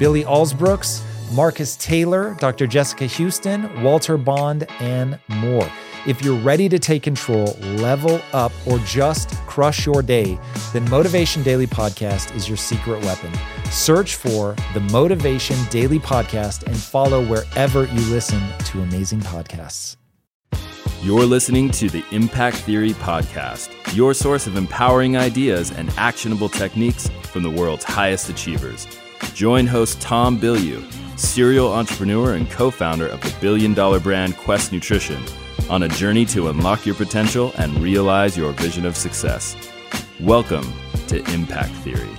Billy Alsbrooks, Marcus Taylor, Dr. Jessica Houston, Walter Bond, and more. If you're ready to take control, level up, or just crush your day, then Motivation Daily Podcast is your secret weapon. Search for the Motivation Daily Podcast and follow wherever you listen to amazing podcasts. You're listening to the Impact Theory Podcast, your source of empowering ideas and actionable techniques from the world's highest achievers. Join host Tom Bilyeu, serial entrepreneur and co founder of the billion dollar brand Quest Nutrition, on a journey to unlock your potential and realize your vision of success. Welcome to Impact Theory.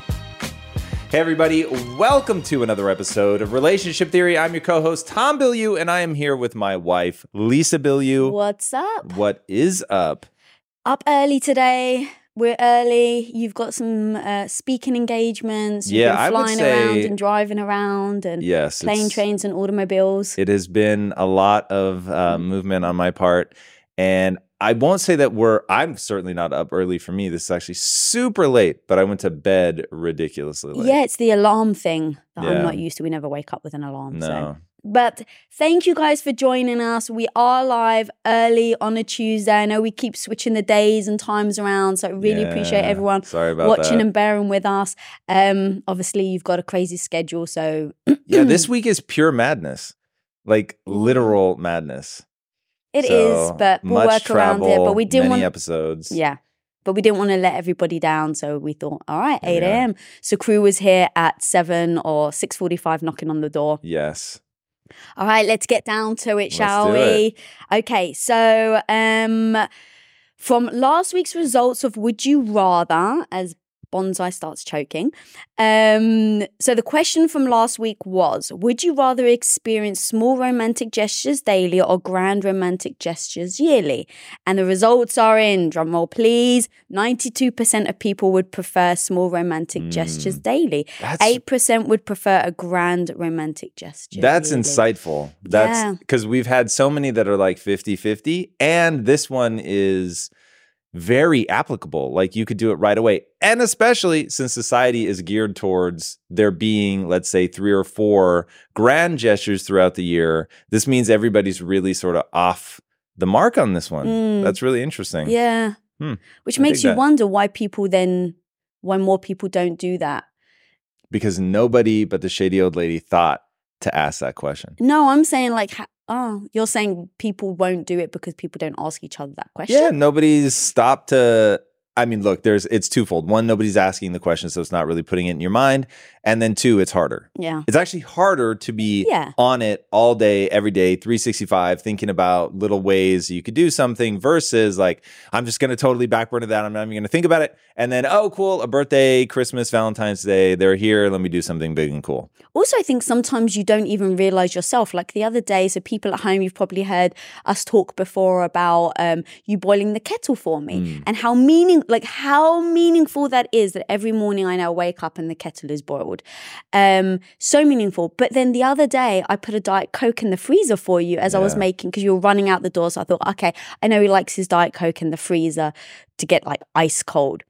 Hey, everybody, welcome to another episode of Relationship Theory. I'm your co host, Tom Bilyeu, and I am here with my wife, Lisa Bilyeu. What's up? What is up? Up early today. We're early. You've got some uh, speaking engagements. You've Yeah, been I would flying say- around and driving around and Yes. plane trains and automobiles. It has been a lot of uh, movement on my part. And I won't say that we're, I'm certainly not up early for me. This is actually super late, but I went to bed ridiculously late. yeah, it's the alarm thing that Yeah. I'm not used to. We never wake up with an alarm. So. But thank you guys for joining us. We are live early on a Tuesday. I know we keep switching the days and times around, so I really appreciate everyone Sorry about watching that. and bearing with us. Um, obviously, you've got a crazy schedule, so yeah, this week is pure madness, like literal madness. It is, So, but we'll work around it. But we didn't many want, episodes. yeah, but we didn't want to let everybody down. So we thought, all right, eight are. a.m. So crew was here at seven or six forty-five, knocking on the door. Yes. All right, let's get down to it, Let's shall we? Okay, so um, from last week's results of Would You Rather, as Bonsai starts choking. Um, so the question from last week was Would you rather experience small romantic gestures daily or grand romantic gestures yearly? And the results are in, drumroll please, 92% of people would prefer small romantic gestures daily. 8% would prefer a grand romantic gesture. That's yearly. insightful. That's Yeah. because we've had so many that are like 50 50, and this one is very applicable. Like you could do it right away. And especially since society is geared towards there being, let's say, three or four grand gestures throughout the year, this means everybody's really sort of off the mark on this one. Mm. That's really interesting. Yeah. Hmm. Which I makes you that. wonder why people then, why more people don't do that. Because nobody but the shady old lady thought to ask that question. No, I'm saying like, oh, you're saying people won't do it because people don't ask each other that question. Yeah, nobody's stopped to. I mean, look, there's it's twofold. One, nobody's asking the question, so it's not really putting it in your mind. And then two, it's harder. Yeah. It's actually harder to be Yeah. on it all day, every day, 365, thinking about little ways you could do something versus like, I'm just going to totally backburner that. I'm not even going to think about it. And then, oh, cool, a birthday, Christmas, Valentine's Day, they're here. Let me do something big and cool. Also, I think sometimes you don't even realize yourself. Like the other day, so people at home, you've probably heard us talk before about um, you boiling the kettle for me Mm. and how meaning, like how meaningful that is. That every morning I now wake up and the kettle is boiled. Um, so meaningful. But then the other day, I put a diet coke in the freezer for you as I was making because you were running out the door. So I thought, okay, I know he likes his diet coke in the freezer to get like ice cold.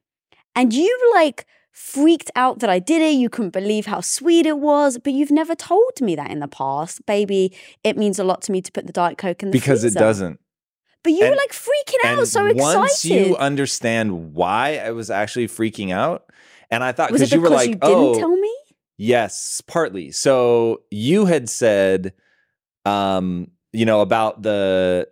And you like freaked out that I did it. You couldn't believe how sweet it was, but you've never told me that in the past. Baby, it means a lot to me to put the Diet Coke in the freezer. Because it doesn't. But you were like freaking out, so excited. once you understand why I was actually freaking out, and I thought because you were like, you didn't oh, tell me? Yes, partly. So you had said, um, you know, about the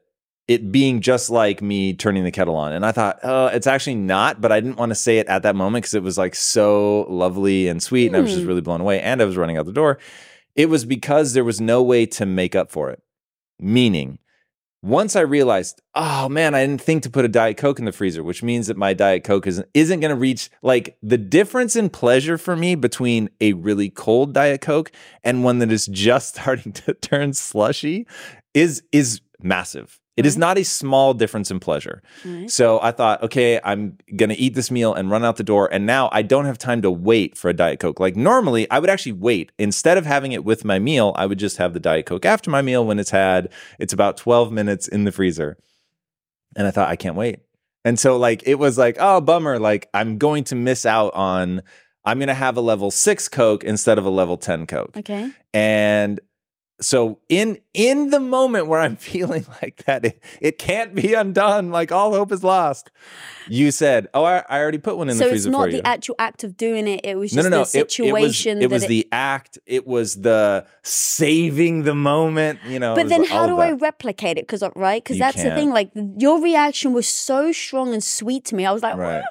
it being just like me turning the kettle on, and I thought, oh, it's actually not, but I didn't want to say it at that moment because it was like so lovely and sweet, and I was just Hmm. really blown away, and I was running out the door. It was because there was no way to make up for it. Meaning, once I realized, oh man, I didn't think to put a Diet Coke in the freezer, which means that my Diet Coke isn't, isn't going to reach like the difference in pleasure for me between a really cold Diet Coke and one that is just starting to turn slushy is is massive. It is mm-hmm. not a small difference in pleasure. Right. So I thought, okay, I'm going to eat this meal and run out the door. And now I don't have time to wait for a Diet Coke. Like normally, I would actually wait. Instead of having it with my meal, I would just have the Diet Coke after my meal when it's had, it's about 12 minutes in the freezer. And I thought, I can't wait. And so, like, it was like, oh, bummer. Like, I'm going to miss out on, I'm going to have a level six Coke instead of a level 10 Coke. Okay. And so in in the moment where I'm feeling like that, it, it can't be undone, like all hope is lost. You said, "Oh, I, I already put one in So the it's freezer not for you." the actual act of doing it. It was no, just no, no. the situation. It, was, it was the act. It was the saving the moment. You know. But then, how do I replicate it? Because uh, right, because that's the can't. thing. Like your reaction was so strong and sweet to me. I was like, Right.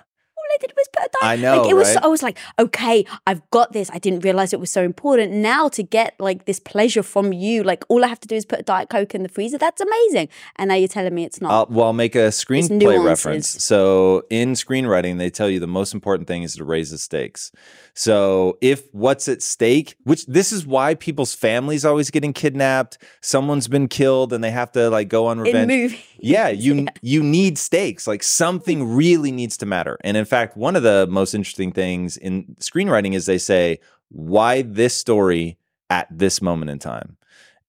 Was put a diet. I know, Like it was. right? I was like, okay, I've got this. I didn't realize it was so important. Now to get like this pleasure from you, like all I have to do is put a diet coke in the freezer. That's amazing. And now you're telling me it's not. I'll, well, I'll make a screenplay reference. So, in screenwriting, they tell you the most important thing is to raise the stakes. So, if what's at stake, which this is why people's families always getting kidnapped, someone's been killed, and they have to like go on in revenge. yeah, you you need stakes. Like something really needs to matter. And in fact, one of the most interesting things in screenwriting is they say, "Why this story at this moment in time?"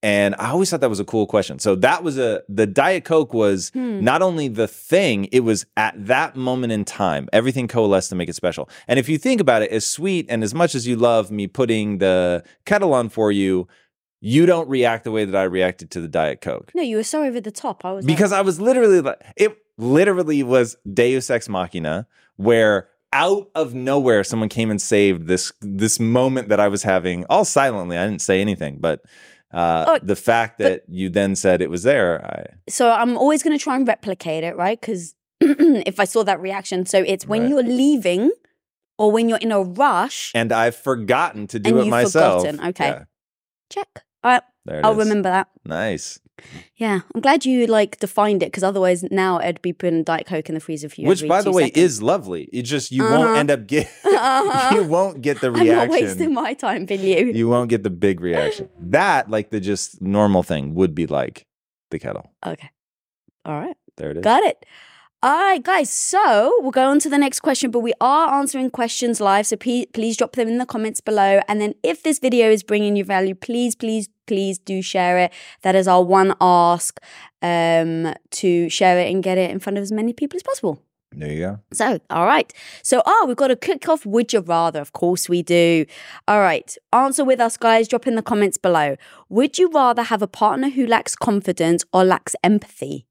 And I always thought that was a cool question. So that was a the Diet Coke was Hmm. not only the thing, it was at that moment in time. Everything coalesced to make it special. And if you think about it, as sweet and as much as you love me putting the kettle on for you, you don't react the way that I reacted to the Diet Coke No, you were so over the top. I was because I was literally like, it literally was Deus Ex Machina, where out of nowhere someone came and saved this this moment that I was having, all silently. I didn't say anything, but uh, Oh, the fact that you then said it was there, I, so I'm always going to try and replicate it, right? Because if I saw that reaction, so it's when Right. you're leaving or when you're in a rush. and I've forgotten to do it myself. forgotten, okay. Yeah, Check. All right, there it I'll is. remember that. Nice. Yeah, I'm glad you like defined it because otherwise now I'd be putting Diet Coke in the freezer for you. Which, by the way, seconds. is lovely. It just you Uh-huh. won't end up get Uh-huh. you won't get the reaction. I'm not wasting my time, Billy. You won't get the big reaction. That, like the just normal thing, would be like the kettle. Okay. All right. There it is. Got it. All right, guys. So we'll go on to the next question, but we are answering questions live. So pe- please drop them in the comments below. And then if this video is bringing you value, please, please, please do share it. That is our one ask um, to share it and get it in front of as many people as possible. There you go. So, all right. So, oh, we've got a cook off. Would you rather? Of course we do. All right. Answer with us, guys. Drop in the comments below. Would you rather have a partner who lacks confidence or lacks empathy?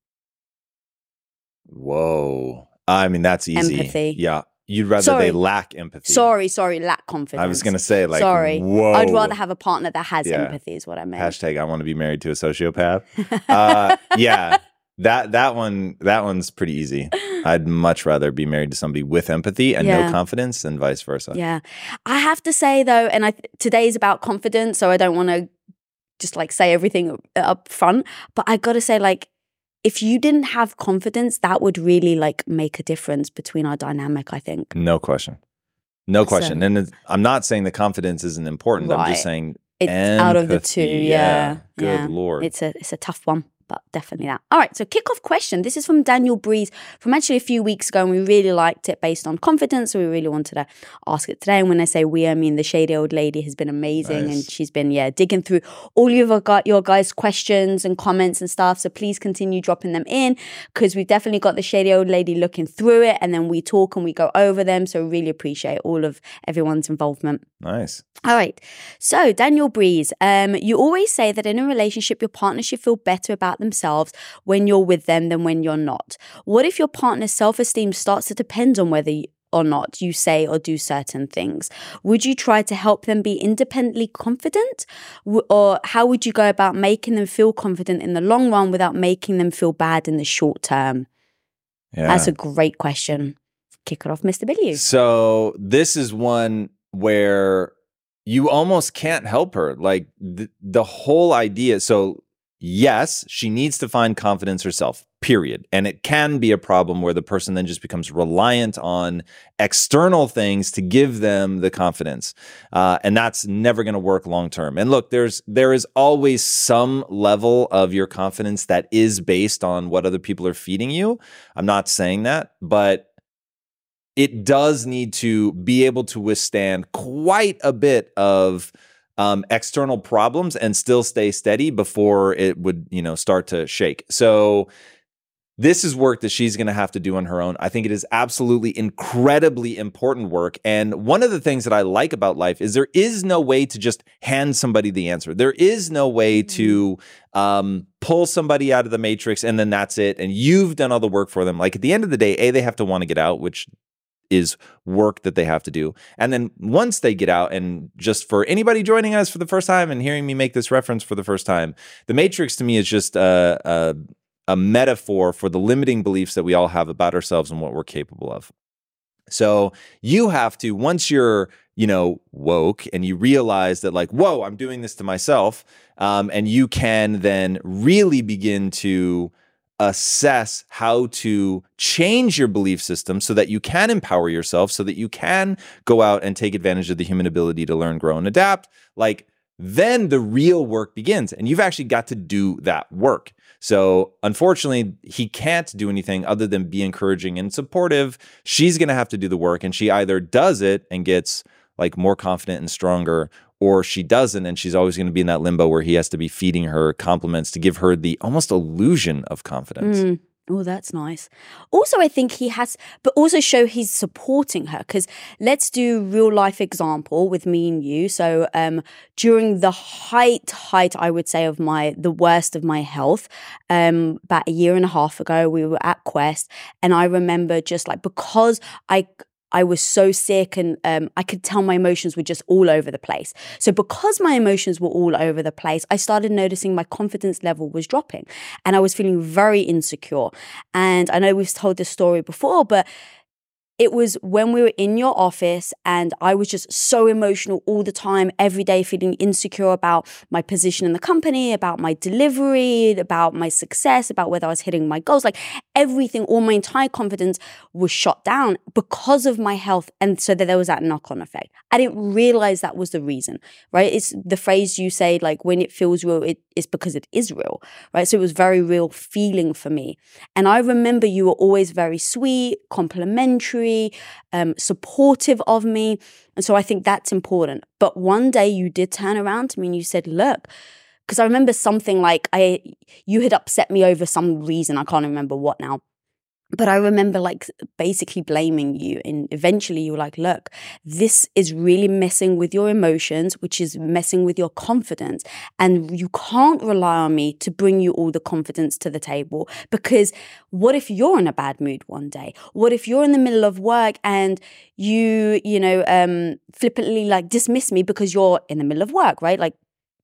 Whoa. I mean, that's easy. Empathy. Yeah. You'd rather Sorry. they lack empathy. Sorry, sorry, lack confidence. I was going to say, like, sorry. whoa. I'd rather have a partner that has Yeah. empathy, is what I meant. Hashtag I want to be married to a sociopath. uh, yeah. That that one that one's pretty easy. I'd much rather be married to somebody with empathy and Yeah. no confidence than vice versa. Yeah. I have to say though, and I today is about confidence, so I don't want to just like say everything up front, but I got to say like if you didn't have confidence, that would really like make a difference between our dynamic, I think. No question. No question. So- and it's, I'm not saying the confidence isn't important. I'm just saying It's out of the two, empathy. yeah. Good yeah. lord. It's a it's a tough one, but definitely that. All right, so kickoff question. This is from Daniel Breeze from actually a few weeks ago, and we really liked it based on confidence. So we really wanted to ask it today. And when I say we, I mean the shady old lady has been amazing, and she's been yeah digging through all your got your guys' questions and comments and stuff. So please continue dropping them in because we've definitely got the shady old lady looking through it, and then we talk and we go over them. So really appreciate all of everyone's involvement. nice. All right. So, Daniel Breeze, um, you always say that in a relationship, your partner should feel better about themselves when you're with them than when you're not. What if your partner's self esteem starts to depend on whether you, or not you say or do certain things? Would you try to help them be independently confident? Or how would you go about making them feel confident in the long run without making them feel bad in the short term? Yeah. That's a great question. Kick it off, Mr. Billy. So this is one where you almost can't help her. Like the, the whole idea. So yes, she needs to find confidence herself, period. And it can be a problem where the person then just becomes reliant on external things to give them the confidence. Uh, and that's never going to work long term. And look, there's there is always some level of your confidence that is based on what other people are feeding you. I'm not saying that, but it does need to be able to withstand quite a bit of um, external problems and still stay steady before it would, you know, start to shake. So this is work that she's going to have to do on her own. I think it is absolutely incredibly important work. And one of the things that I like about life is there is no way to just hand somebody the answer. There is no way mm-hmm. to um, pull somebody out of the matrix and then that's it. And you've done all the work for them. Like at the end of the day, A, they have to want to get out, which is work that they have to do. And then once they get out, and just for anybody joining us for the first time and hearing me make this reference for the first time, the Matrix to me is just a, a, a metaphor for the limiting beliefs that we all have about ourselves and what we're capable of. So you have to, once you're, you know, woke and you realize that, like, whoa, I'm doing this to myself, um, and you can then really begin to assess how to change your belief system so that you can empower yourself, so that you can go out and take advantage of the human ability to learn, grow, and adapt. Like, then the real work begins, and you've actually got to do that work. So, unfortunately, he can't do anything other than be encouraging and supportive. She's going to have to do the work, and she either does it and gets like more confident and stronger, or she doesn't and she's always going to be in that limbo where he has to be feeding her compliments to give her the almost illusion of confidence. Mm. Oh, that's nice. Also, I think he has, but also show he's supporting her because let's do real life example with me and you. So, um, during the height, height, I would say of my the worst of my health, um, about a year and a half ago, we were at Quest, and I remember just like because I I was so sick and um, I could tell my emotions were just all over the place. So, because my emotions were all over the place, I started noticing my confidence level was dropping and I was feeling very insecure. And I know we've told this story before, but it was when we were in your office and I was just so emotional all the time, every day, feeling insecure about my position in the company, about my delivery, about my success, about whether I was hitting my goals. Like everything, all my entire confidence was shot down because of my health. And so that there was that knock on effect. I didn't realize that was the reason, right? It's the phrase you say, like, when it feels real, it is because it is real, right? So it was very real feeling for me. And I remember you were always very sweet, complimentary very um, supportive of me. And so I think that's important. But one day you did turn around to me and you said, look, because I remember something like I you had upset me over some reason. I can't remember what now but I remember like basically blaming you. And eventually you were like, look, this is really messing with your emotions, which is messing with your confidence. And you can't rely on me to bring you all the confidence to the table because what if you're in a bad mood one day? What if you're in the middle of work and you, you know, um, flippantly like dismiss me because you're in the middle of work, right? Like,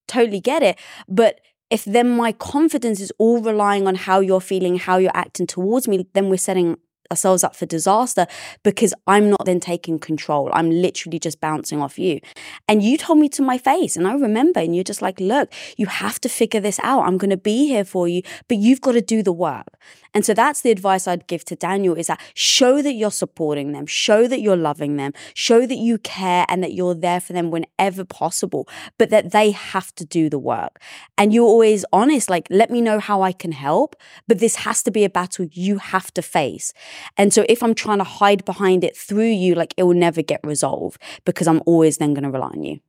totally get it. But if then my confidence is all relying on how you're feeling, how you're acting towards me, then we're setting ourselves up for disaster because I'm not then taking control. I'm literally just bouncing off you. And you told me to my face, and I remember, and you're just like, look, you have to figure this out. I'm going to be here for you, but you've got to do the work. And so that's the advice I'd give to Daniel is that show that you're supporting them, show that you're loving them, show that you care and that you're there for them whenever possible, but that they have to do the work. And you're always honest, like, let me know how I can help, but this has to be a battle you have to face. And so if I'm trying to hide behind it through you, like it will never get resolved because I'm always then going to rely on you.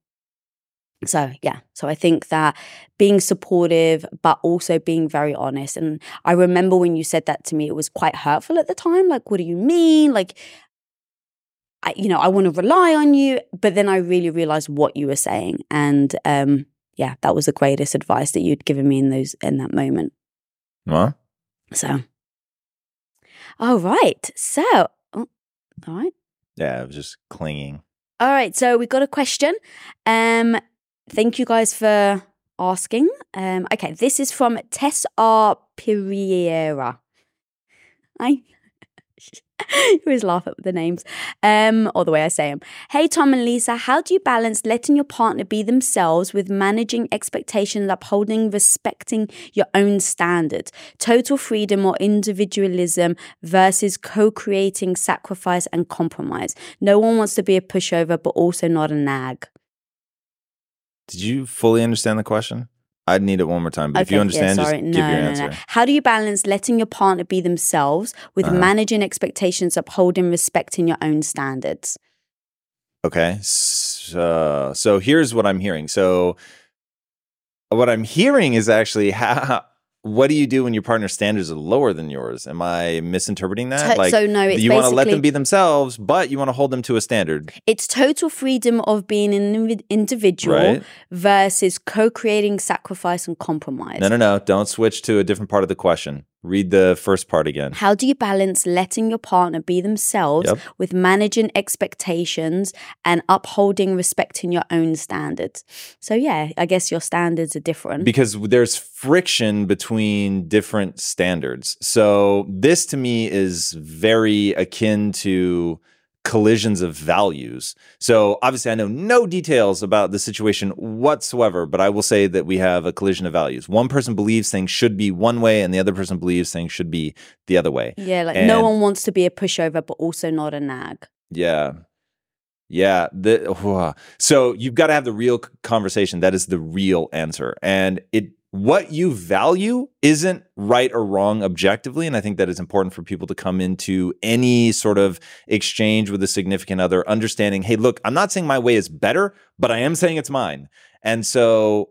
So, yeah, so I think that being supportive, but also being very honest. And I remember when you said that to me, it was quite hurtful at the time. Like, what do you mean? Like, I, you know, I want to rely on you. But then I really realized what you were saying. And um, yeah, that was the greatest advice that you'd given me in those in that moment. What? So, all right. So, oh, all right. Yeah, I was just clinging. All right. So we got a question. Um, thank you guys for asking. Um, okay, this is from Tess R. Pereira. I you always laugh at the names um, or the way I say them. Hey, Tom and Lisa, how do you balance letting your partner be themselves with managing expectations, upholding, respecting your own standards? Total freedom or individualism versus co creating sacrifice and compromise. No one wants to be a pushover, but also not a nag. Did you fully understand the question? I'd need it one more time. But if you understand, yeah, just sorry. give your no, answer. no. How do you balance letting your partner be themselves with Uh-huh. managing expectations, upholding, respecting your own standards? Okay. So, so here's what I'm hearing. So, what I'm hearing is actually how, what do you do when your partner's standards are lower than yours? Am I misinterpreting that? To- so no, it's you want to let them be themselves, but you want to hold them to a standard. It's total freedom of being an individual Right. versus co-creating sacrifice and compromise. No, no, no. Don't switch to a different part of the question. Read the first part again. How do you balance letting your partner be themselves Yep. with managing expectations and upholding, respecting your own standards? So yeah, I guess your standards are different. because there's friction between different standards. So this to me is very akin to collisions of values. So obviously I know no details about the situation whatsoever, but I will say that we have a collision of values. One person believes things should be one way and the other person believes things should be the other way. yeah, like and- no one wants to be a pushover, but also not a nag. Yeah. Yeah. The, whew. so you've got to have the real conversation. That is the real answer. And it what you value isn't right or wrong objectively. And I think that it's important for people to come into any sort of exchange with a significant other, understanding, hey, look, I'm not saying my way is better, but I am saying it's mine. And so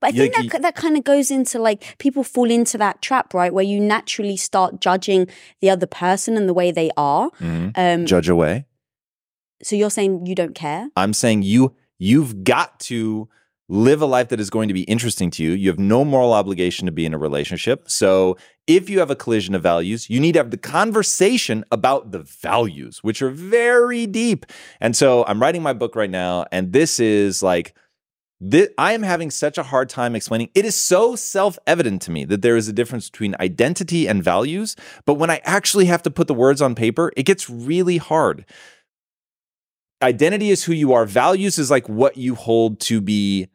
But I Yeah, think you- that that kind of goes into like people fall into that trap, right? Where you naturally start judging the other person and the way they are. Um, Judge away. so you're saying you don't care? I'm saying you you've got to live a life that is going to be interesting to you. You have no moral obligation to be in a relationship. So if you have a collision of values, you need to have the conversation about the values, which are very deep. And so I'm writing my book right now, and this is like this, I am having such a hard time explaining. It is so self evident to me that there is a difference between identity and values. But when I actually have to put the words on paper, it gets really hard identity is who you are. Values is like what you hold to be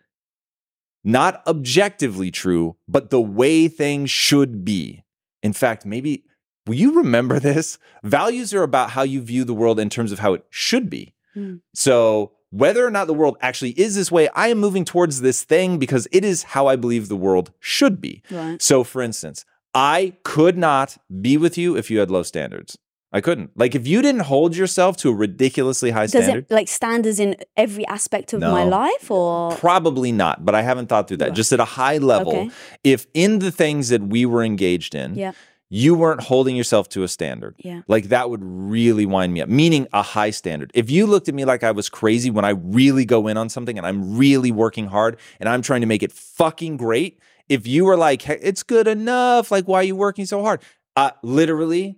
not objectively true, but the way things should be. In fact, maybe will you remember this? Values are about how you view the world in terms of how it should be. Hmm. So, whether or not the world actually is this way, I am moving towards this thing because it is how I believe the world should be. Right. So, for instance, I could not be with you if you had low standards. I couldn't. Like, if you didn't hold yourself to a ridiculously high Does standard, it like standards in every aspect of my life or Probably not, but I haven't thought through that. Right. Just at a high level, Okay. if in the things that we were engaged in, Yeah. You weren't holding yourself to a standard, Yeah. like that would really wind me up, meaning a high standard. If you looked at me like I was crazy when I really go in on something and I'm really working hard and I'm trying to make it fucking great, if you were like, hey, it's good enough, like, why are you working so hard? Uh, literally,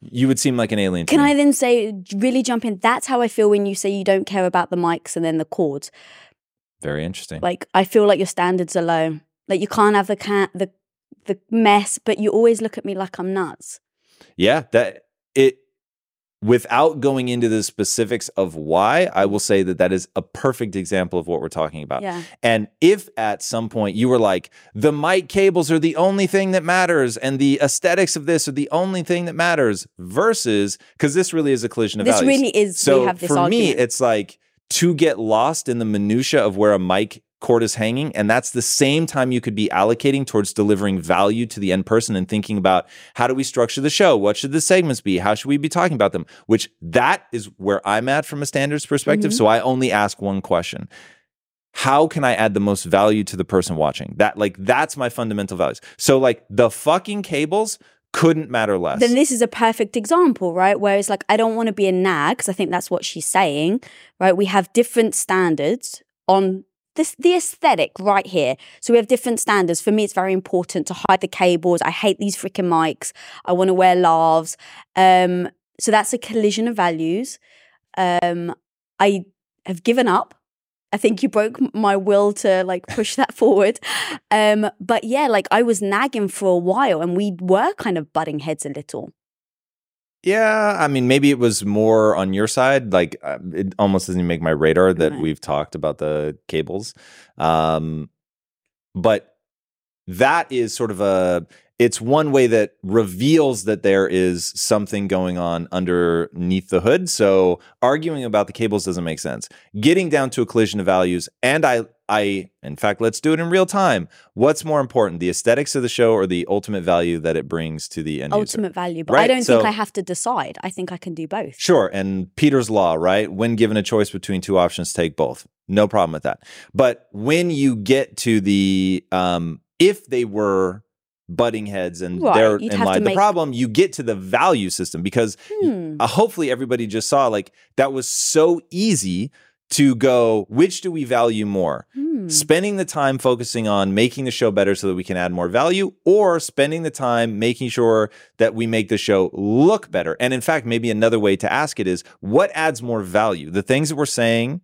you would seem like an alien. to Can me. I then say, really jump in? That's how I feel when you say you don't care about the mics and then the cords. Very interesting. Like I feel like your standards are low. Like you can't have the cat the the mess, but you always look at me like I'm nuts. Yeah, that it without going into the specifics of why, I will say that that is a perfect example of what we're talking about. Yeah. And if at some point you were like, the mic cables are the only thing that matters and the aesthetics of this are the only thing that matters, versus because this really is a collision of This values. really is so we have this for argument. me, it's like to get lost in the minutia of where a mic cord is hanging, and that's the same time you could be allocating towards delivering value to the end person and thinking about how do we structure the show, what should the segments be, how should we be talking about them. Which that is where I'm at from a standards perspective. Mhm. So I only ask one question. How can I add the most value to the person watching? That like that's my fundamental values. So like the fucking cables couldn't matter less. then this is a perfect example, right? Where it's like, I don't want to be a nag, because I think that's what she's saying, right? We have different standards on this the aesthetic right here. So we have different standards. For me, it's very important to hide the cables. I hate these freaking mics. I want to wear lavs. Um, so that's a collision of values. Um, I have given up. I think you broke my will to like push that forward. Um, but yeah, like I was nagging for a while and we were kind of butting heads a little. Yeah, I mean, maybe it was more on your side. Like, uh, it almost doesn't even make my radar that Right. we've talked about the cables. Um, but that is sort of a. It's one way that reveals that there is something going on underneath the hood. So arguing about the cables doesn't make sense. Getting down to a collision of values, and I, I, in fact, let's do it in real time. What's more important, the aesthetics of the show or the ultimate value that it brings to the end user? Ultimate value. But I don't so- think I have to decide. I think I can do both. Sure. And Peter's law, right? When given a choice between two options, take both. No problem with that. But when you get to the, um, if they were butting heads and Right, they're you'd in line, the make- problem, you get to the value system because Hmm. uh, hopefully everybody just saw like that was so easy to go, which do we value more? Hmm. spending the time focusing on making the show better so that we can add more value or spending the time making sure that we make the show look better. And in fact maybe another way to ask it is what adds more value? The things that we're saying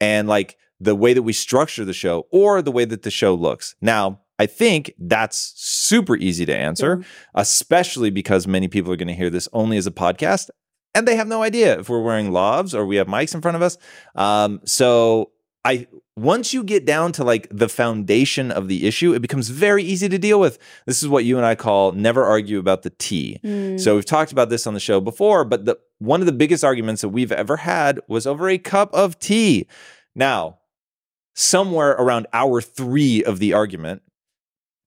and like the way that we structure the show or the way that the show looks. Now i think that's super easy to answer especially because many people are going to hear this only as a podcast and they have no idea if we're wearing lavs or we have mics in front of us um, so I once you get down to like the foundation of the issue, it becomes very easy to deal with. This is what you and I call never argue about the tea. Hmm. So we've talked about this on the show before, but the one of the biggest arguments that we've ever had was over a cup of tea. Now, somewhere around hour three of the argument,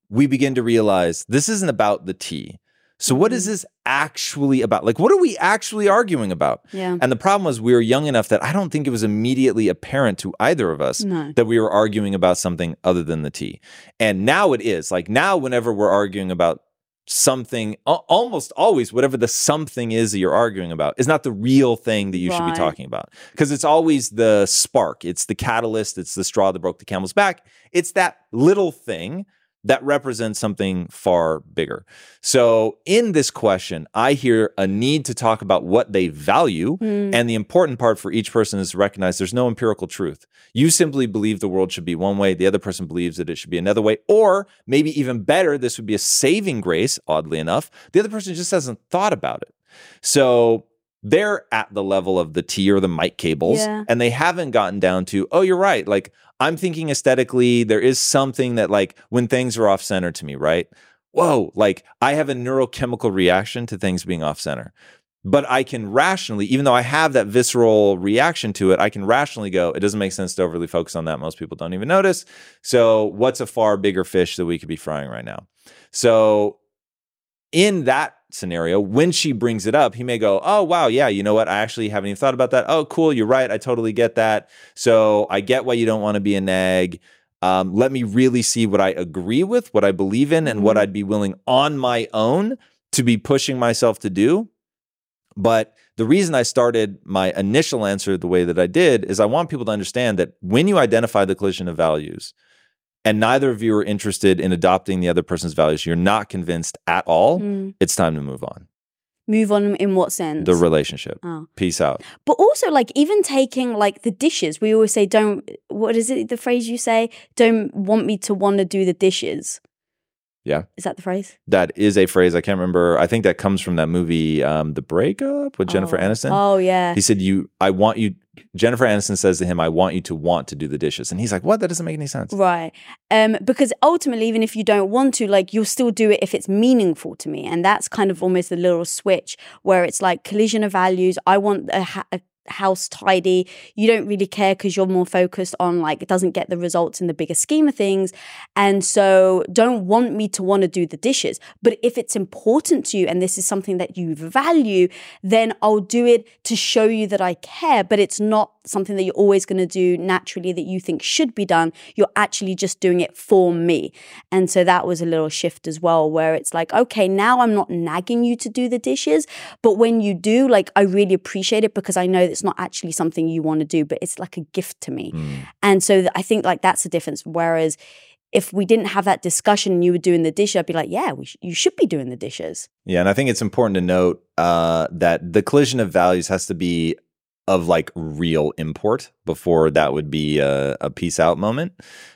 we begin to realize this isn't about the tea. So, what is Mhm. this actually about? Like, what are we actually arguing about? Yeah. And the problem was, we were young enough that I don't think it was immediately apparent to either of us No. that we were arguing about something other than the tea. And now it is. Like, now, whenever we're arguing about something, almost always, whatever the something is that you're arguing about is not the real thing that you should be talking about. Because it's always the spark, it's the catalyst, it's the straw that broke the camel's back. It's that little thing that represents something far bigger. So, in this question, I hear a need to talk about what they value. Mm. And the important part for each person is to recognize there's no empirical truth. You simply believe the world should be one way, the other person believes that it should be another way. Or maybe even better, this would be a saving grace, oddly enough. The other person just hasn't thought about it. So, they're at the level of the tea or the mic cables, Yeah. and they haven't gotten down to, oh, you're right. Like, I'm thinking aesthetically, there is something that, like, when things are off center to me, right? Whoa, like, I have a neurochemical reaction to things being off center. But I can rationally, even though I have that visceral reaction to it, I can rationally go, it doesn't make sense to overly focus on that. Most people don't even notice. So, what's a far bigger fish that we could be frying right now? So, in that scenario, when she brings it up, he may go, Oh, wow, yeah, you know what? I actually haven't even thought about that. Oh, cool, you're right. I totally get that. So I get why you don't want to be a nag. Um, let me really see what I agree with, what I believe in, and what Mhm. I'd be willing on my own to be pushing myself to do. But the reason I started my initial answer the way that I did is I want people to understand that when you identify the collision of values, and neither of you are interested in adopting the other person's values, you're not convinced at all, Mm. it's time to move on. Move on in what sense? The relationship. Oh. Peace out. But also, like, even taking like the dishes, we always say, don't, what is it, the phrase you say? Don't want me to want to do the dishes. Yeah. Is that the phrase? That is a phrase I can't remember. I think that comes from that movie, um, The Breakup with Jennifer oh. Aniston. Oh, yeah. He said, "You, I want you." Jennifer Aniston says to him, "I want you to want to do the dishes," and he's like, "What? That doesn't make any sense." Right. Um, because ultimately, even if you don't want to, like, you'll still do it if it's meaningful to me. And that's kind of almost the little switch where it's like collision of values. I want a, ha- a house tidy. You don't really care because you're more focused on, like, it doesn't get the results in the bigger scheme of things. And so don't want me to want to do the dishes. But if it's important to you and this is something that you value, then I'll do it to show you that I care. But it's not something that you're always going to do naturally that you think should be done. You're actually just doing it for me. And so that was a little shift as well, where it's like, okay, now I'm not nagging you to do the dishes. But when you do, like, I really appreciate it because I know it's not actually something you want to do, but it's like a gift to me. Mm. And so I think like that's the difference. Whereas if we didn't have that discussion and you were doing the dish, I'd be like, yeah, we sh- you should be doing the dishes. Yeah, and I think it's important to note uh, that the collision of values has to be of like real import before that would be a, a peace out moment.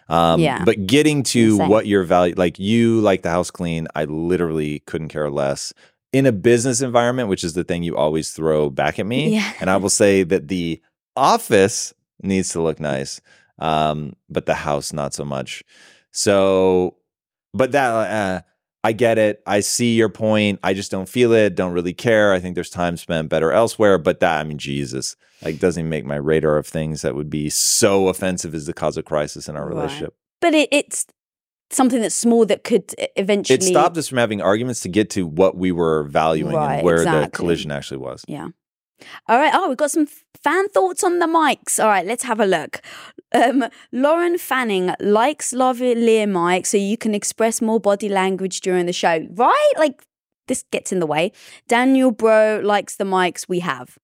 Um, Yeah. But getting to Insane. what your value, like you like the house clean, I literally couldn't care less. In a business environment, which is the thing you always throw back at me, Yeah. and I will say that the office needs to look nice, um, but the house not so much. So, but that uh, I get it. I see your point. I just don't feel it. Don't really care. I think there's time spent better elsewhere. But that, I mean, Jesus, like doesn't make my radar of things that would be so offensive as the cause of crisis in our Right. relationship. But it, it's something that's small that could eventually. It stopped us from having arguments to get to what we were valuing Right, and where the collision actually was. Yeah. All right. Oh, we've got some fan thoughts on the mics. All right, let's have a look. Um, Lauren Fanning likes lavalier mic so you can express more body language during the show. Right? Like this gets in the way. Daniel Bro likes the mics we have.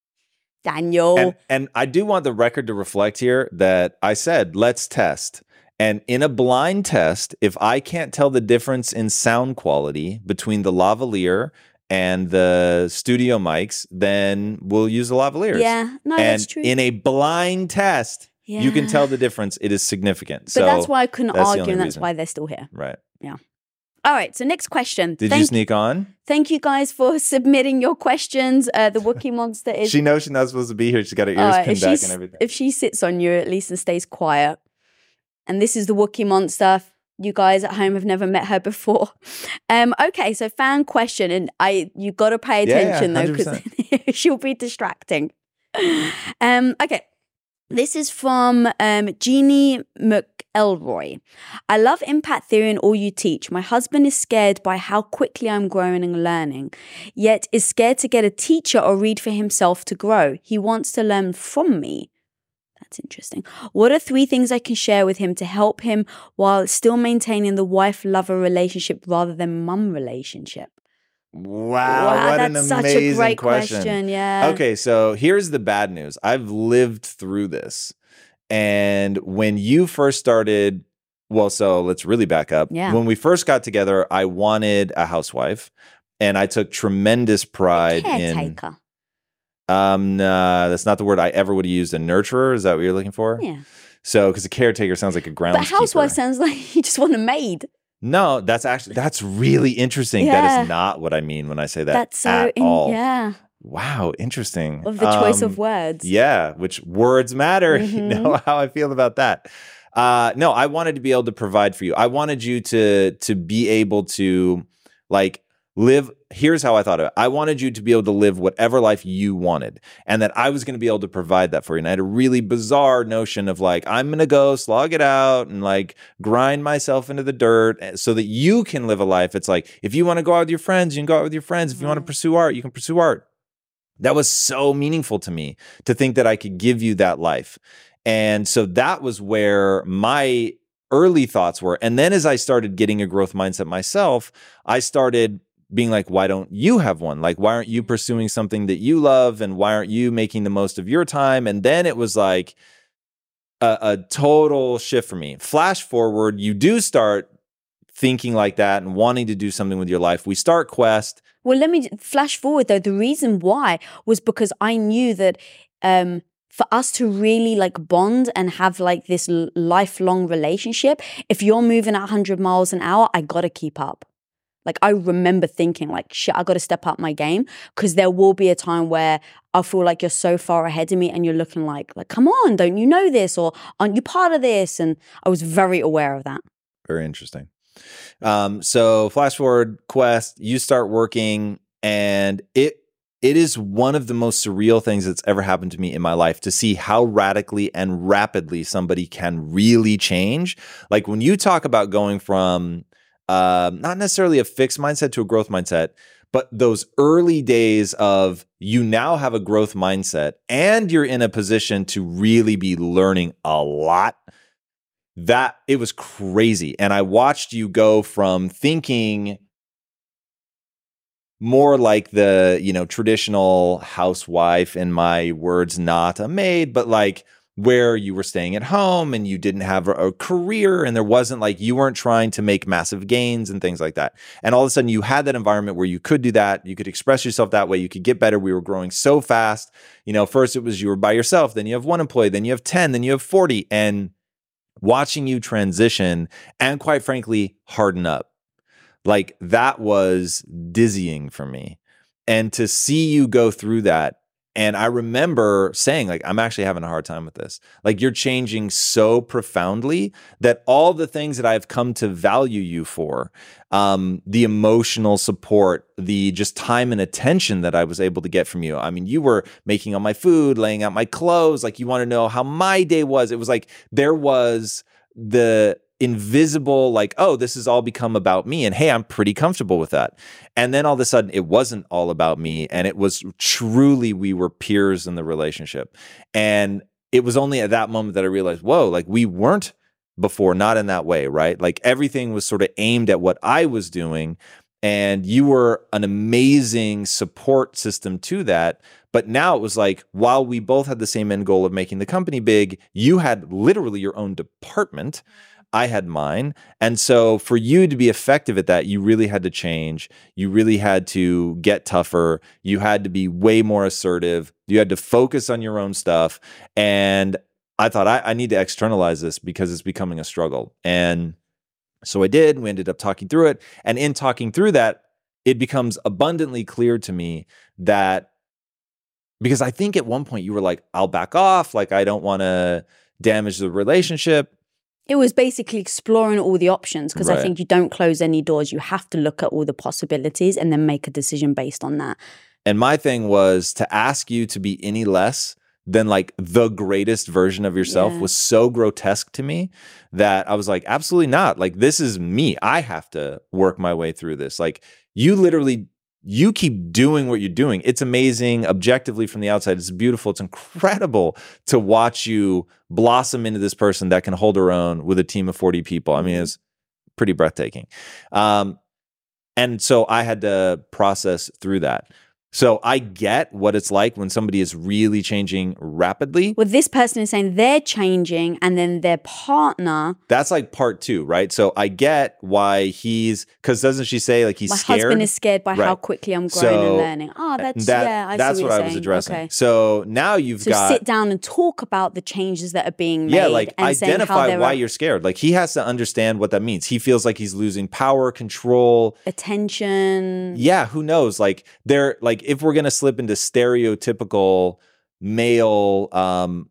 Daniel. And, and I do want the record to reflect here that I said, let's test. And in a blind test, if I can't tell the difference in sound quality between the lavalier and the studio mics, then we'll use the lavaliers. yeah. No, and that's true. in a blind test, you can tell the difference. It is significant. But so that's why I couldn't argue, and that's reason. why they're still here. right. Yeah. All right. So next question. Did thank, you sneak on? thank you guys for submitting your questions. Uh, the Wookie Monster is She knows she's not supposed to be here. She's got her ears Uh, pinned back and everything. if she sits on you at least and stays quiet. And this is the Wookiee monster. You guys at home have never met her before. Um, okay, so fan question, and I you got to pay Yeah, yeah, attention though because she'll be distracting. Um, okay, This is from um, Jeannie McElroy. I love impact theory and all you teach. My husband is scared by how quickly I'm growing and learning, yet is scared to get a teacher or read for himself to grow. He wants to learn from me. That's interesting. What are three things I can share with him to help him while still maintaining the wife lover relationship rather than mum relationship? Wow, what an amazing such a great question. Yeah. Okay, so here's the bad news. I've lived through this. And when you first started, well, so let's really back up. Yeah. When we first got together, I wanted a housewife and I took tremendous pride in Caretaker. Um nah, that's not the word I ever would have used. A nurturer, is that what you're looking for? Yeah. So because a caretaker sounds like a ground. But housewife sounds like you just want a maid. No, that's actually that's really interesting. That Yeah. is not what I mean when I say that That's so at in, all. yeah. Wow, interesting. Of the choice Um, of words. Yeah, which words matter. You Mhm. know how I feel about that. Uh, no, I wanted to be able to provide for you. I wanted you to to be able to like live. Here's how I thought of it. I wanted you to be able to live whatever life you wanted, and that I was going to be able to provide that for you. And I had a really bizarre notion of like I'm going to go slog it out and like grind myself into the dirt eh, so that you can live a life. It's like if you want to go out with your friends, you can go out with your friends. If you want to pursue art, you can pursue art. That was so meaningful to me to think that I could give you that life. And so that was where my early thoughts were. And then as I started getting a growth mindset myself, I started being like, why don't you have one? Like, why aren't you pursuing something that you love? And why aren't you making the most of your time? And then it was like a, a total shift for me. Flash forward, you do start thinking like that and wanting to do something with your life. We start Quest. Well, let me flash forward though. The reason why was because I knew that um, for us to really like bond and have like this lifelong relationship, if you're moving at 100 miles an hour, I gotta keep up. Like I remember thinking, like, shit, I gotta step up my game because there will be a time where I feel like you're so far ahead of me and you're looking like, like, come on, don't you know this or aren't you part of this? And I was very aware of that. Very interesting. Um, so flash forward, Quest, you start working, and it it is one of the most surreal things that's ever happened to me in my life to see how radically and rapidly somebody can really change. Like when you talk about going from um, not necessarily a fixed mindset to a growth mindset, but those early days of you now have a growth mindset and you're in a position to really be learning a lot that it was crazy. And i watched you go from thinking more like the you know traditional housewife in my words not a maid but like where you were staying at home and you didn't have a, career and there wasn't like you weren't trying to make massive gains and things like that. And all of a sudden you had that environment where you could do that. You could express yourself that way. You could get better. We were growing so fast. You know first it was you were by yourself. Then you have one employee. Then you have 10 then you have 40 and watching you transition and quite frankly harden up. Like that was dizzying for me. And to see you go through that and i remember saying like i'm actually having a hard time with this. Like you're changing so profoundly that all the things that i've come to value you for um, the emotional support the just time and attention that i was able to get from you. I mean you were making all my food laying out my clothes. Like you want to know how my day was. It was like there was the invisible like oh this has all become about me and hey i'm pretty comfortable with that. And then all of a sudden it wasn't all about me and it was truly we were peers in the relationship. And it was only at that moment that i realized whoa like we weren't before not in that way right? Like everything was sort of aimed at what i was doing and you were an amazing support system to that. But now it was like while we both had the same end goal of making the company big you had literally your own department I had mine. And so for you to be effective at that, you really had to change. You really had to get tougher. You had to be way more assertive. You had to focus on your own stuff. And I thought, I, I need to externalize this because it's becoming a struggle. And so I did. We ended up talking through it. And in talking through that, it becomes abundantly clear to me that because I think at one point you were like, I'll back off. Like, I don't want to damage the relationship. It was basically exploring all the options because I think you don't close any doors. You have to look at all the possibilities and then make a decision based on that. And my thing was to ask you to be any less than like the greatest version of yourself Yeah. was so grotesque to me that I was like, absolutely not. Like, this is me. I have to work my way through this. Like, you literally, you keep doing what you're doing. It's amazing objectively from the outside. It's beautiful. It's incredible to watch you blossom into this person that can hold her own with a team of 40 people. I mean, Mhm. it's pretty breathtaking. Um, and so I had to process through that. So I get what it's like when somebody is really changing rapidly. Well, this person is saying they're changing, and then their partner, That's like part two, right? So I get why he's because doesn't she say like he's my scared? husband is scared by how quickly I'm growing So, and learning. Oh, uh, that's that, yeah, I that's see what, what, I you're was saying. addressing. Okay. So now you've So got sit down and talk about the changes that are being made. yeah, like and saying identify why you're scared. Like he has to understand what that means. He feels like he's losing power, control, attention. yeah who knows like they're like if we're gonna slip into stereotypical male um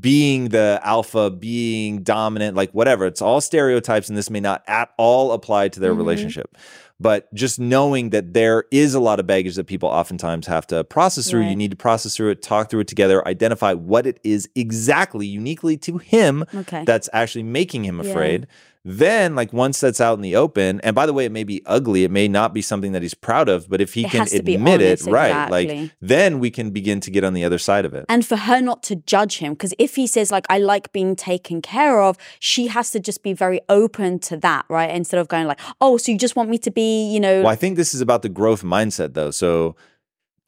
being the alpha being dominant like whatever it's all stereotypes and this may not at all apply to their Mhm. relationship but just knowing that there is a lot of baggage that people oftentimes have to process through you need to process through it talk through it together identify what it is exactly uniquely to him Okay. that's actually making him Yeah. afraid. Then, like once that's out in the open, and by the way, it may be ugly, it may not be something that he's proud of, but if he It can has to be admit honest, it, right, like then we can begin to get on the other side of it. and for her not to judge him because if he says like i like being taken care of she has to just be very open to that right instead of going like oh so you just want me to be you know well, I think this is about the growth mindset, though. So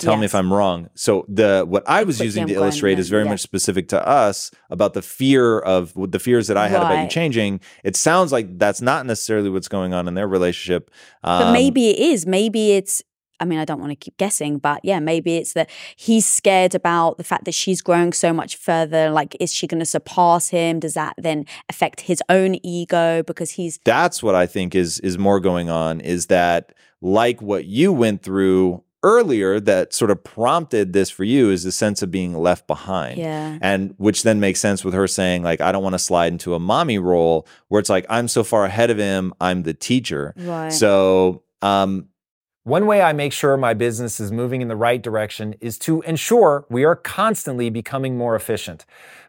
tell me if I'm wrong. So the what I was using to illustrate is very yeah. much specific to us about the fear of the fears that I had about you changing. It sounds like that's not necessarily what's going on in their relationship. but Um, maybe it is maybe it's I mean, I don't want to keep guessing, but yeah, maybe it's that he's scared about the fact that she's growing so much further. Like, is she going to surpass him? Does that then affect his own ego because he's that's what I think is is more going on is that like what you went through earlier that sort of prompted this for you is the sense of being left behind. yeah, And which then makes sense with her saying like I don't want to slide into a mommy role where it's like I'm so far ahead of him, I'm the teacher. right. So um One way I make sure my business is moving in the right direction is to ensure we are constantly becoming more efficient.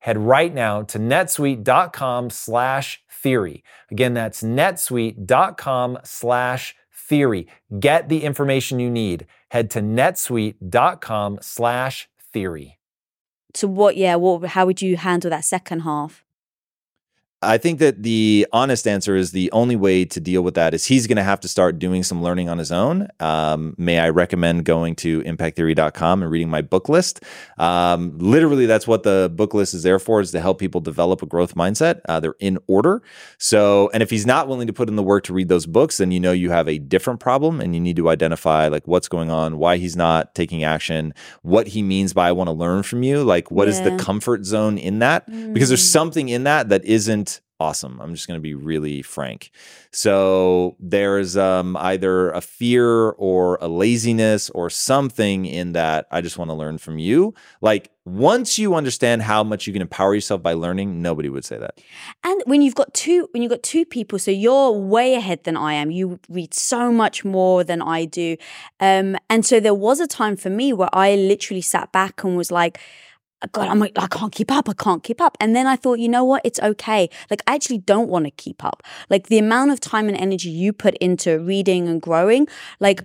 Head right now to netsuite.com slash theory. Again, that's netsuite.com slash theory. Get the information you need. Head to netsuite.com slash theory. so what? Yeah, what? How would you handle that second half? I think that the honest answer is the only way to deal with that is he's going to have to start doing some learning on his own. Um, may I recommend going to impacttheory.com and reading my book list? Um, literally, that's what the book list is there for, is to help people develop a growth mindset. Uh, they're in order. So, and if he's not willing to put in the work to read those books, then you know you have a different problem and you need to identify like what's going on, why he's not taking action, what he means by I want to learn from you. Like, what is Yeah. the comfort zone in that? Because there's Mm. something in that that isn't awesome. I'm just going to be really frank. So there's um, either a fear or a laziness or something in that I just want to learn from you. Like once you understand how much you can empower yourself by learning, nobody would say that. And when you've got two, when you've got two people, so you're way ahead than I am. You read so much more than I do, um, and so there was a time for me where I literally sat back and was like. Uh, God, I'm like, I can't keep up. I can't keep up. And then I thought, you know what? It's okay. Like, I actually don't want to keep up. Like, the amount of time and energy you put into reading and growing, like,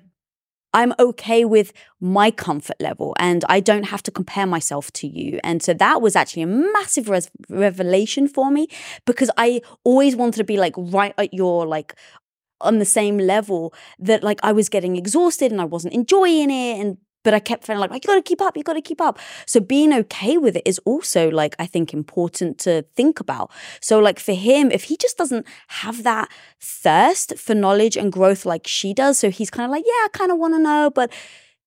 I'm okay with my comfort level and I don't have to compare myself to you. And so that was actually a massive res- revelation for me because I always wanted to be like right at your like on the same level that like I was getting exhausted and I wasn't enjoying it and but I kept feeling like, you gotta keep up, you gotta keep up. So being okay with it is also like, I think important to think about. So like for him, if he just doesn't have that thirst for knowledge and growth like she does, so he's kind of like, yeah, I kind of wanna know, but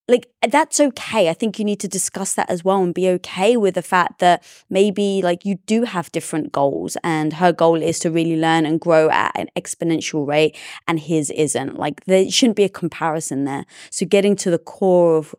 like that's okay. I think you need to discuss that as well and be okay with the fact that maybe like you do have different goals and her goal is to really learn and grow at an exponential rate and his isn't. Like there shouldn't be a comparison there. So getting to the core of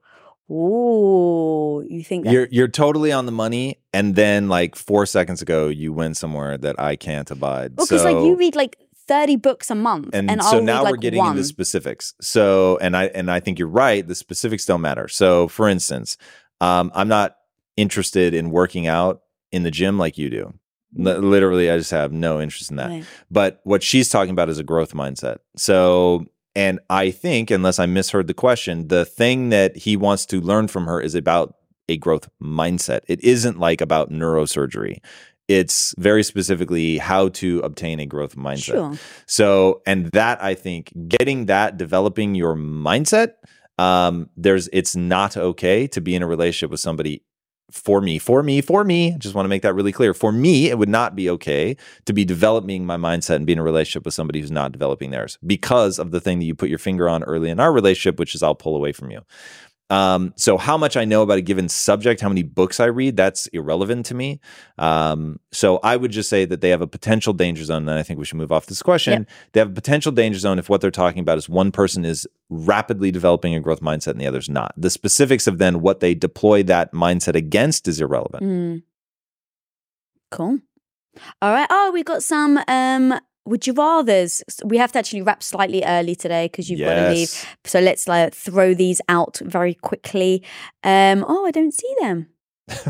Ooh, you think that You're you're totally on the money, and then like four seconds ago, you went somewhere that I can't abide. Well, because so, like you read like 30 books a month. and, And, so I'll now read, like, we're getting one. into specifics. So, and I and I think you're right. The specifics don't matter. So, for instance, um, I'm not interested in working out in the gym like you do. Li- literally, I just have no interest in that. Right. But what she's talking about is a growth mindset. So, and I think, unless I misheard the question, the thing that he wants to learn from her is about a growth mindset. It isn't like about neurosurgery. It's very specifically how to obtain a growth mindset. Sure. So, and that I think getting that, developing your mindset, um, there's it's not okay to be in a relationship with somebody for me, for me, for me. I just want to make that really clear. For me, it would not be okay to be developing my mindset and be in a relationship with somebody who's not developing theirs because of the thing that you put your finger on early in our relationship, which is I'll pull away from you. Um, so how much I know about a given subject, how many books I read, that's irrelevant to me. Um, so I would just say that they have a potential danger zone, and I think we should move off this question. They have a potential danger zone if what they're talking about is one person is rapidly developing a growth mindset and the other's not. The specifics of then what they deploy that mindset against is irrelevant. Mm. Cool. All right. Oh, we got some um would you rather's. We have to actually wrap slightly early today because you've got to leave. So let's like throw these out very quickly. Um oh, I don't see them. oh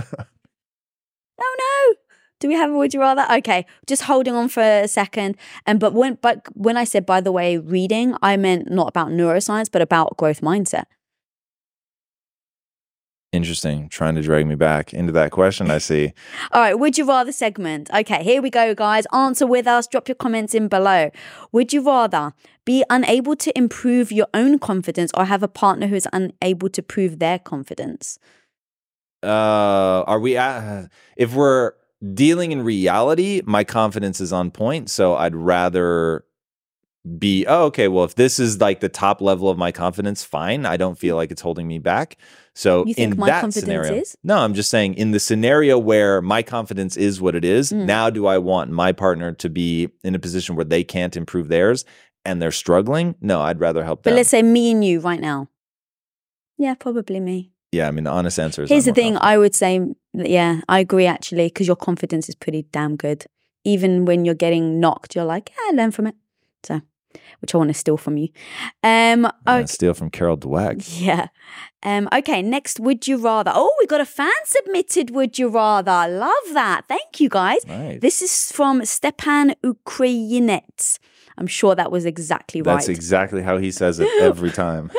no. Do we have a would you rather? Okay, just holding on for a second. And but when but when I said by the way reading, I meant not about neuroscience, but about growth mindset. Interesting. Trying to drag me back into that question, I see. All right, would you rather segment? Okay, here we go, guys. Answer with us. Drop your comments in below. Would you rather be unable to improve your own confidence or have a partner who is unable to prove their confidence? uh are we at, if we're dealing in reality my confidence is on point so i'd rather be oh okay well if this is like the top level of my confidence fine i don't feel like it's holding me back so You think in my that confidence scenario is? no i'm just saying in the scenario where my confidence is what it is Mm. now do i want my partner to be in a position where they can't improve theirs and they're struggling no i'd rather help But them let's say me and you right now. Yeah, probably me. yeah i mean the honest answer is Here's the thing confident. I would say, yeah, I agree actually, because your confidence is pretty damn good. Even when you're getting knocked, you're like, yeah, I learn from it. So, which I want to steal from you. Um, okay. steal from carol dweck Yeah. Um, okay, next, would you rather? Oh, we got a fan submitted would you rather. Love that. Thank you guys. Nice. This is from Stepan Ukrainets. I'm sure that was exactly right. That's exactly how he says it every time.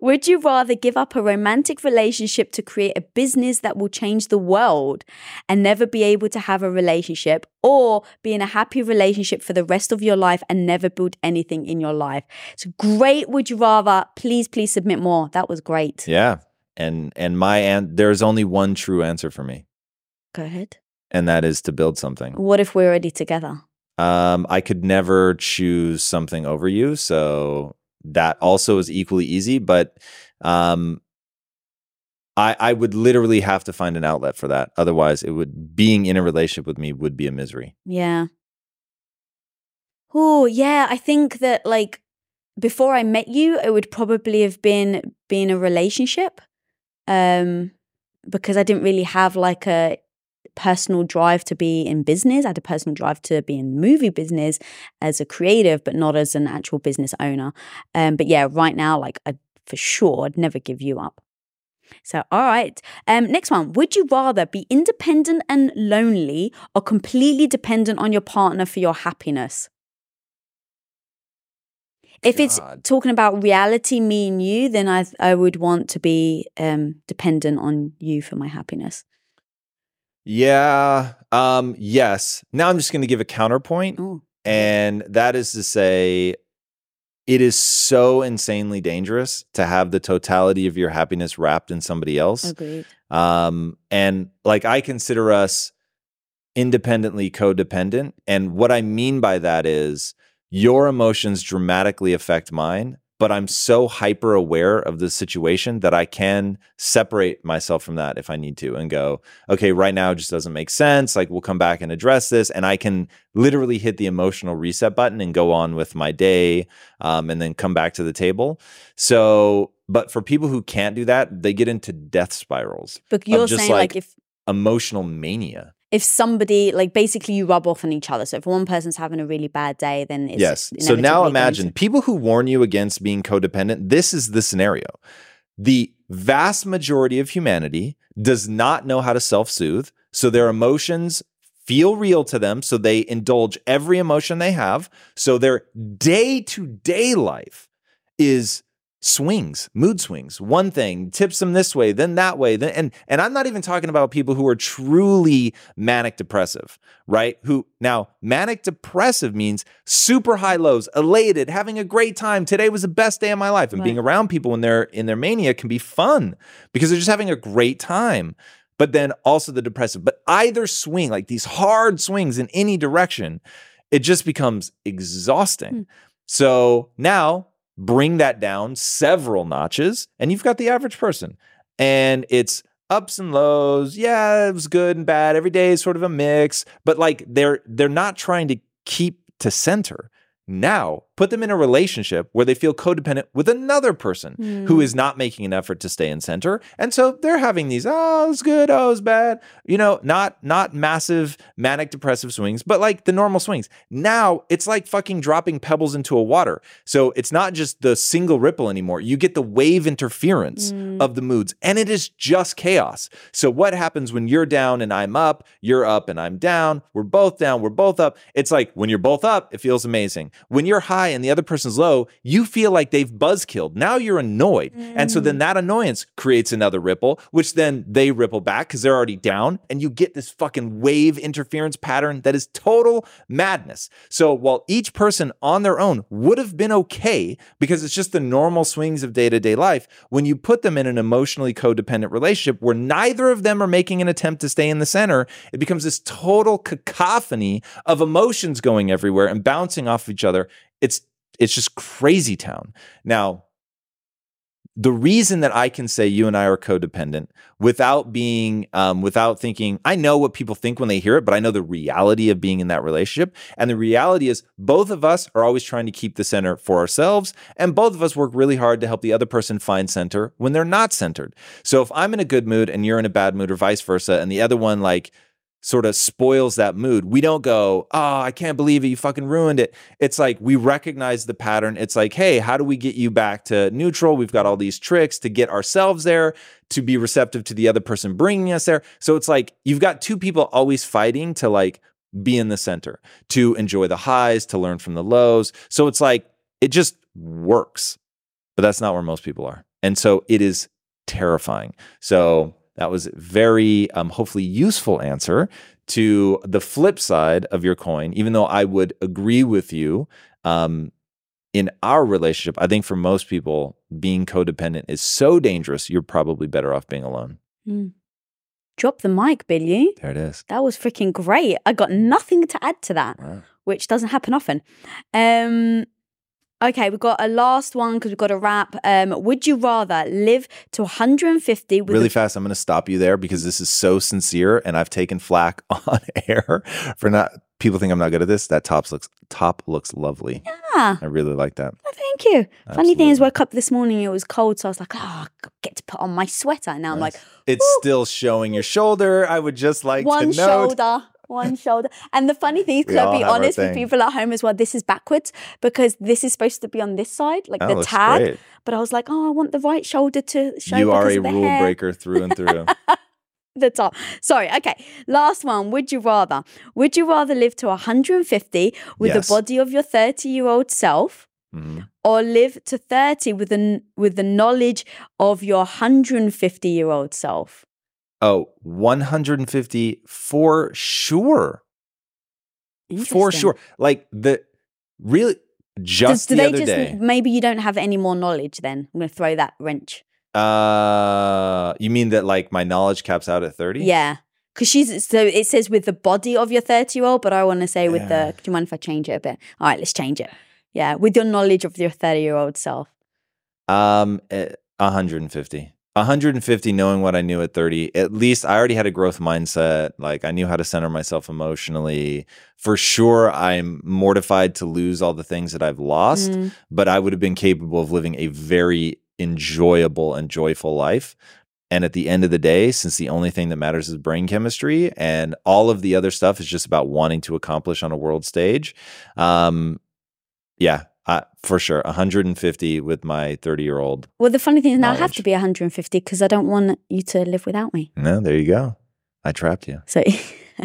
Would you rather give up a romantic relationship to create a business that will change the world and never be able to have a relationship, or be in a happy relationship for the rest of your life and never build anything in your life? It's great. Would you rather? Please, please submit more. That was great. Yeah. And and my and there's only one true answer for me, Go ahead. and that is to build something. What if we're already together? Um, I could never choose something over you, so that also is equally easy. But um, I I would literally have to find an outlet for that. Otherwise, it would being in a relationship with me would be a misery. Yeah. Oh, yeah. I think that like before I met you, it would probably have been being a relationship. Um, because I didn't really have like a personal drive to be in business. I had a personal drive to be in movie business as a creative, but not as an actual business owner. Um, but yeah, right now, like I for sure, I'd never give you up. So, all right. Um, next one. Would you rather be independent and lonely or completely dependent on your partner for your happiness? if it's talking about reality, me and you, then I I would want to be um dependent on you for my happiness. Yeah. Um, yes. Now I'm just going to give a counterpoint. Oh, And that is to say, it is so insanely dangerous to have the totality of your happiness wrapped in somebody else. agreed. Um, and like I consider us independently codependent. And what I mean by that is your emotions dramatically affect mine, but I'm so hyper aware of the situation that I can separate myself from that if I need to and go, okay, right now it just doesn't make sense. Like we'll come back and address this. And I can literally hit the emotional reset button and go on with my day um, and then come back to the table. So, but for people who can't do that, they get into death spirals But you're just saying like, like- if emotional mania. If somebody like basically you rub off on each other. So if one person's having a really bad day, then it's yes. So now imagine to- people who warn you against being codependent. This is the scenario. The vast majority of humanity does not know how to self soothe. So their emotions feel real to them. So they indulge every emotion they have. So their day to day life is swings, mood swings. One thing tips them this way, then that way. Then and and I'm not even talking about people who are truly manic depressive, right? Who now manic depressive means super high lows, elated, having a great time. Today was the best day of my life. And being around people when they're in their mania can be fun because they're just having a great time. But then also the depressive. But either swing, like these hard swings in any direction, it just becomes exhausting. Hmm. So now bring that down several notches, and you've got the average person. And it's ups and lows. Yeah, it was good and bad. Every day is sort of a mix, but like they're they're not trying to keep to center. Now, put them in a relationship where they feel codependent with another person who Hmm. is not making an effort to stay in center. And so they're having these, oh, it's good, oh, it's bad. You know, not not massive manic depressive swings, but like the normal swings. Now it's like fucking dropping pebbles into a water. So it's not just the single ripple anymore. You get the wave interference of the moods, and it is just chaos. So what happens when you're down and I'm up, you're up and I'm down, we're both down, we're both up. It's like when you're both up, it feels amazing. When you're high and the other person's low, you feel like they've buzz killed. Now you're annoyed. And so then mm. that annoyance creates another ripple, which then they ripple back because they're already down. And you get this fucking wave interference pattern that is total madness. So while each person on their own would have been okay because it's just the normal swings of day to day life, when you put them in an emotionally codependent relationship where neither of them are making an attempt to stay in the center, it becomes this total cacophony of emotions going everywhere and bouncing off each other. It's it's just crazy town. Now, the reason that I can say you and I are codependent without being, um, without thinking, I know what people think when they hear it, but I know the reality of being in that relationship. And the reality is, both of us are always trying to keep the center for ourselves. And both of us work really hard to help the other person find center when they're not centered. So if I'm in a good mood and you're in a bad mood, or vice versa, and the other one, like, sort of spoils that mood. We don't go, oh, I can't believe it. You fucking ruined it. It's like we recognize the pattern. It's like, hey, how do we get you back to neutral? We've got all these tricks to get ourselves there, to be receptive to the other person bringing us there. So it's like you've got two people always fighting to like be in the center, to enjoy the highs, to learn from the lows. So it's like it just works. But that's not where most people are. And so it is terrifying. So that was very um, hopefully useful answer to the flip side of your coin. Even though I would agree with you um, in our relationship, I think for most people, being codependent is so dangerous. You're probably better off being alone. Drop the mic, Billy. There it is. That was freaking great. I got nothing to add to that, Wow. which doesn't happen often. Um, okay, we've got a last one because we've got a wrap. Um, would you rather live to 150 with Really a- fast, I'm going to stop you there because this is so sincere, and I've taken flack on air for not. People think I'm not good at this. That top looks top looks lovely. Ah, I really like that. oh, thank you. Funny thing is, woke up this morning, it was cold, so I was like, oh, I get to put on my sweater. Now I'm like, It's still showing your shoulder. I would just like one shoulder. One shoulder. And the funny thing is, because I'll be honest with people at home as well, this is backwards because this is supposed to be on this side, like Oh, the tag. great. But I was like, oh, I want the right shoulder to show You are a rule hair. breaker through and through. the top. Sorry. Okay. Last one. Would you rather? Would you rather live to 150 with Yes. the body of your 30 year old self Mhm. or live to 30 with the, with the knowledge of your 150 year old self? Oh, 150 for sure. For sure. Like the really Does- just do the they other just, day. maybe you don't have any more knowledge then? I'm going to throw that wrench. Uh, you mean that like my knowledge caps out at 30? Yeah. Because she's, so it says with the body of your 30 year old, but I want to say with Yeah. the, do you mind if I change it a bit? All right, let's change it. Yeah. With your knowledge of your 30 year old self. Um, eh, 150. 150 knowing what I knew at 30. At least I already had a growth mindset. Like I knew how to center myself emotionally. For sure, I'm mortified to lose all the things that I've lost, Mm. but I would have been capable of living a very enjoyable and joyful life. And at the end of the day, since the only thing that matters is brain chemistry and all of the other stuff is just about wanting to accomplish on a world stage, um, yeah, uh, for sure. 150 with my 30 year old. Well, the funny thing is now I have to be 150 because I don't want you to live without me. No, there you go. I trapped you. So,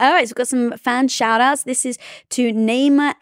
all right, so we've got some fan shout outs. This is to Naima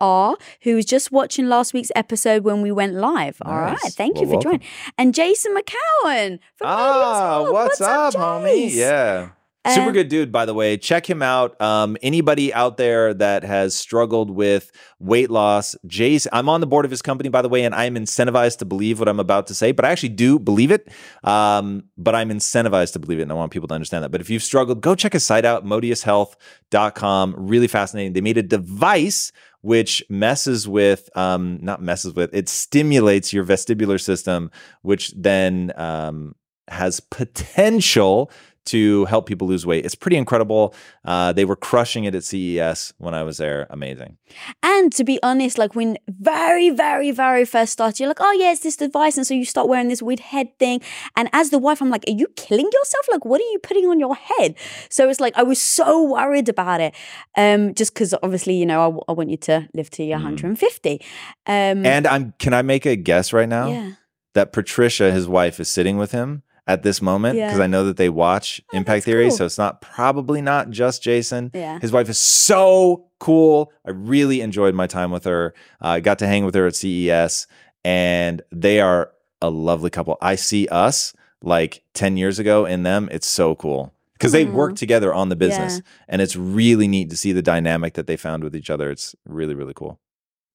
AR, who was just watching last week's episode when we went live. All right, Nice. thank you Well, for joining. And Jason McKeown from Ah, World. what's, up, homie? Yeah. Super good dude, by the way. Check him out. Um, anybody out there that has struggled with weight loss, Jace, I'm on the board of his company, by the way, and I'm incentivized to believe what I'm about to say, but I actually do believe it. Um, but I'm incentivized to believe it, and I want people to understand that. But if you've struggled, go check his site out, modiushealth.com. Really fascinating. They made a device which messes with, um, not messes with, it stimulates your vestibular system, which then um, has potential to help people lose weight. It's pretty incredible. Uh, they were crushing it at CES when I was there. Amazing. And to be honest, like when very, very, very first started, you're like, oh yeah, it's this device. And so you start wearing this weird head thing. And as the wife, I'm like, are you killing yourself? Like, what are you putting on your head? So it's like, I was so worried about it. Um, just because obviously, you know, I, w- I want you to live to your Mm. 150. Um, And I'm can I make a guess right now yeah. that Patricia, his wife, is sitting with him at this moment Yeah. because I know that they watch Impact Theory, cool. so it's not probably not just Jason. Yeah. His wife is so cool. I really enjoyed my time with her. Uh, I got to hang with her at CES, and they are a lovely couple. I see us like 10 years ago in them. It's so cool because they work together on the business, Yeah. and it's really neat to see the dynamic that they found with each other. It's really, really cool.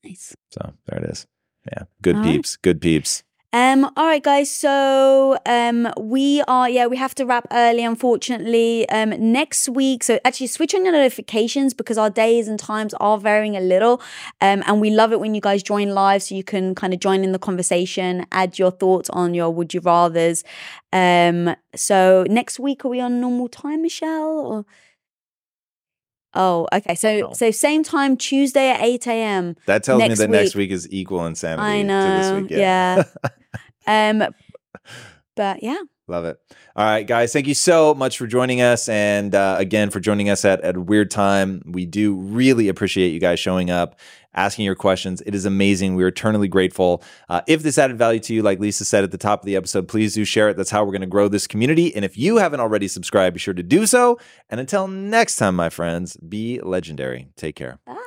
Nice. So there it is. Yeah. Good All right. peeps. Good peeps. Um, all right, guys. So um, we are yeah, we have to wrap early, unfortunately. Um, next week. So actually, switch on your notifications because our days and times are varying a little. Um, and we love it when you guys join live, so you can kind of join in the conversation, add your thoughts on your would you rather's. Um, so next week are we on normal time, Michelle? Or oh, okay. So No. so same time Tuesday at eight a.m. That tells me that next week- week is equal insanity I to know. this week. yeah. um, but yeah. Love it. All right, guys. Thank you so much for joining us, and uh, again for joining us at, at a weird time. We do really appreciate you guys showing up, asking your questions. It is amazing. We're eternally grateful. Uh, if this added value to you, like Lisa said at the top of the episode, please do share it. That's how we're going to grow this community. And if you haven't already subscribed, be sure to do so. And until next time, my friends, be legendary. Take care. Bye.